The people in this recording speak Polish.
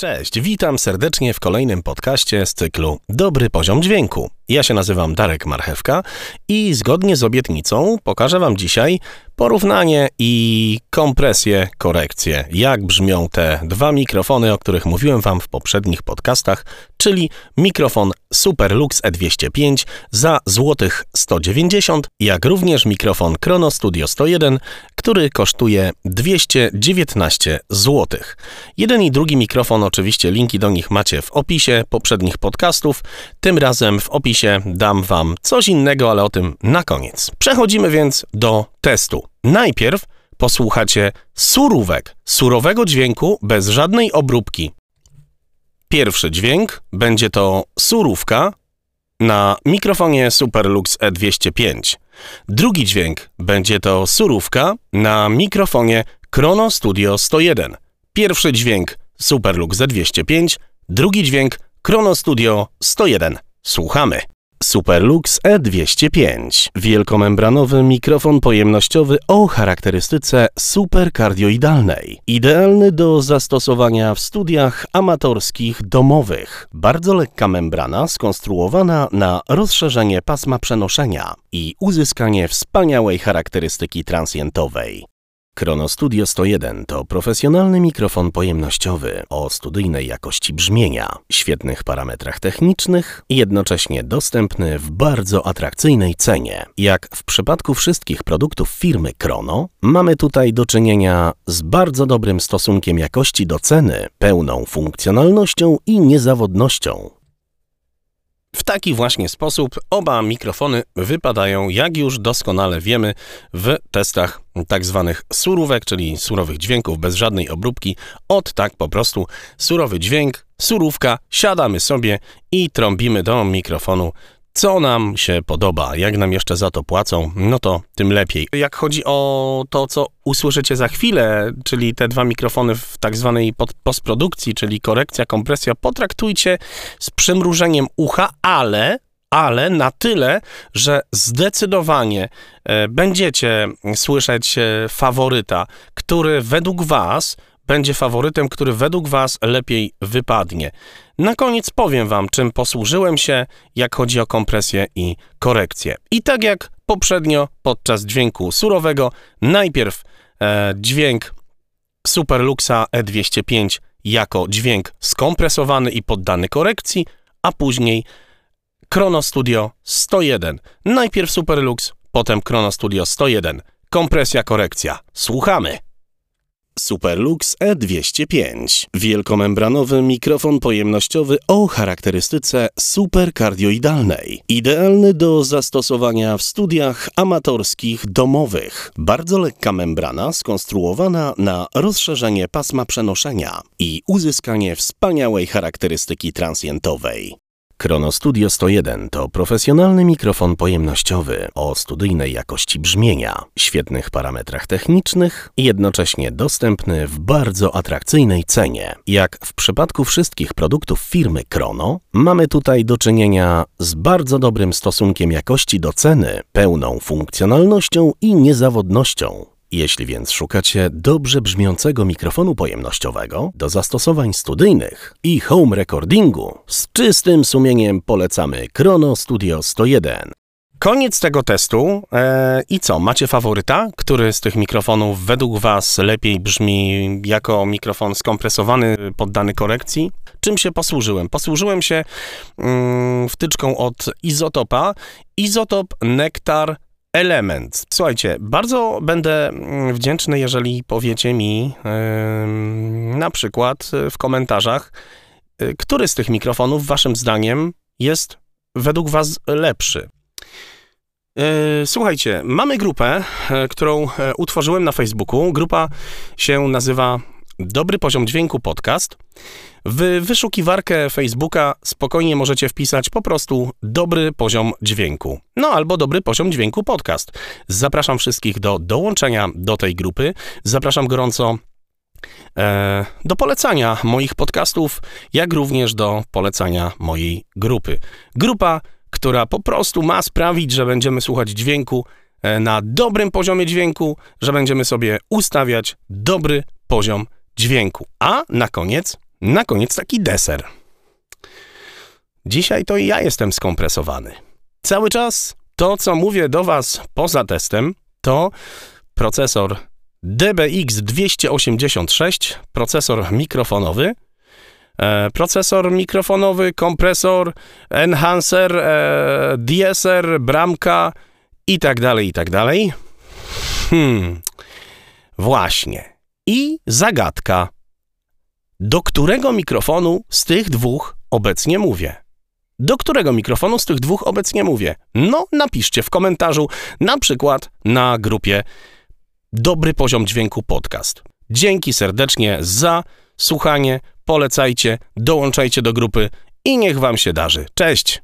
Cześć, witam serdecznie w kolejnym podcaście z cyklu Dobry Poziom Dźwięku. Ja się nazywam Darek Marchewka i zgodnie z obietnicą pokażę Wam dzisiaj porównanie i kompresję, korekcję, jak brzmią te dwa mikrofony, o których mówiłem Wam w poprzednich podcastach, czyli mikrofon Superlux E205 za złotych 190, jak również mikrofon Chrono Studio 101, który kosztuje 219 zł. Jeden i drugi mikrofon, oczywiście linki do nich macie w opisie poprzednich podcastów, tym razem w opisie opisie dam Wam coś innego, ale o tym na koniec. Przechodzimy więc do testu. Najpierw posłuchacie surówek, surowego dźwięku bez żadnej obróbki. Pierwszy dźwięk będzie to surówka na mikrofonie Superlux E205. Drugi dźwięk będzie to surówka na mikrofonie Chrono Studio 101. Pierwszy dźwięk Superlux E205, drugi dźwięk Chrono Studio 101. Słuchamy. Superlux E205. Wielkomembranowy mikrofon pojemnościowy o charakterystyce superkardioidalnej. Idealny do zastosowania w studiach amatorskich domowych. Bardzo lekka membrana skonstruowana na rozszerzenie pasma przenoszenia i uzyskanie wspaniałej charakterystyki transientowej. Chrono Studio 101 to profesjonalny mikrofon pojemnościowy o studyjnej jakości brzmienia, świetnych parametrach technicznych i jednocześnie dostępny w bardzo atrakcyjnej cenie. Jak w przypadku wszystkich produktów firmy Chrono, mamy tutaj do czynienia z bardzo dobrym stosunkiem jakości do ceny, pełną funkcjonalnością i niezawodnością. W taki właśnie sposób oba mikrofony wypadają, jak już doskonale wiemy, w testach tak zwanych surówek, czyli surowych dźwięków bez żadnej obróbki. Od tak po prostu surowy dźwięk, surówka, siadamy sobie i trąbimy do mikrofonu co nam się podoba, jak nam jeszcze za to płacą, no to tym lepiej. Jak chodzi o to, co usłyszycie za chwilę, czyli te dwa mikrofony w tak zwanej postprodukcji, czyli korekcja, kompresja, potraktujcie z przymrużeniem ucha, ale ale na tyle, że zdecydowanie e, będziecie słyszeć e, faworyta, który według Was będzie faworytem, który według Was lepiej wypadnie. Na koniec powiem Wam, czym posłużyłem się, jak chodzi o kompresję i korekcję. I tak jak poprzednio podczas dźwięku surowego, najpierw e, dźwięk Superluxa E205 jako dźwięk skompresowany i poddany korekcji, a później Chrono Studio 101. Najpierw Superlux, potem Chrono Studio 101. Kompresja, korekcja. Słuchamy. Superlux E205. Wielkomembranowy mikrofon pojemnościowy o charakterystyce superkardioidalnej. Idealny do zastosowania w studiach amatorskich domowych. Bardzo lekka membrana skonstruowana na rozszerzenie pasma przenoszenia i uzyskanie wspaniałej charakterystyki transientowej. Chrono Studio 101 to profesjonalny mikrofon pojemnościowy o studyjnej jakości brzmienia, świetnych parametrach technicznych i jednocześnie dostępny w bardzo atrakcyjnej cenie. Jak w przypadku wszystkich produktów firmy Chrono, mamy tutaj do czynienia z bardzo dobrym stosunkiem jakości do ceny, pełną funkcjonalnością i niezawodnością. Jeśli więc szukacie dobrze brzmiącego mikrofonu pojemnościowego do zastosowań studyjnych i home recordingu, z czystym sumieniem polecamy Chrono Studio 101. Koniec tego testu. E, I co? Macie faworyta? Który z tych mikrofonów według Was lepiej brzmi jako mikrofon skompresowany, poddany korekcji? Czym się posłużyłem? Posłużyłem się mm, wtyczką od Izotopa. Izotop Nektar element. Słuchajcie, bardzo będę mm, wdzięczny, jeżeli powiecie mi yy, na przykład w komentarzach, yy, który z tych mikrofonów waszym zdaniem jest według was lepszy. Yy, słuchajcie, mamy grupę, którą utworzyłem na Facebooku. Grupa się nazywa Dobry Poziom Dźwięku Podcast. W wyszukiwarkę Facebooka spokojnie możecie wpisać po prostu dobry poziom dźwięku. No albo dobry poziom dźwięku podcast. Zapraszam wszystkich do dołączenia do tej grupy. Zapraszam gorąco e, do polecania moich podcastów, jak również do polecania mojej grupy. Grupa, która po prostu ma sprawić, że będziemy słuchać dźwięku e, na dobrym poziomie dźwięku, że będziemy sobie ustawiać dobry poziom dźwięku. A na koniec na koniec taki deser. Dzisiaj to i ja jestem skompresowany. Cały czas to, co mówię do Was poza testem, to procesor DBX 286, procesor mikrofonowy, e, procesor mikrofonowy, kompresor, enhancer, e, DSR, bramka i tak dalej, i tak dalej. Hmm, właśnie. I zagadka. Do którego mikrofonu z tych dwóch obecnie mówię? Do którego mikrofonu z tych dwóch obecnie mówię? No, napiszcie w komentarzu, na przykład na grupie Dobry Poziom Dźwięku Podcast. Dzięki serdecznie za słuchanie, polecajcie, dołączajcie do grupy i niech Wam się darzy. Cześć!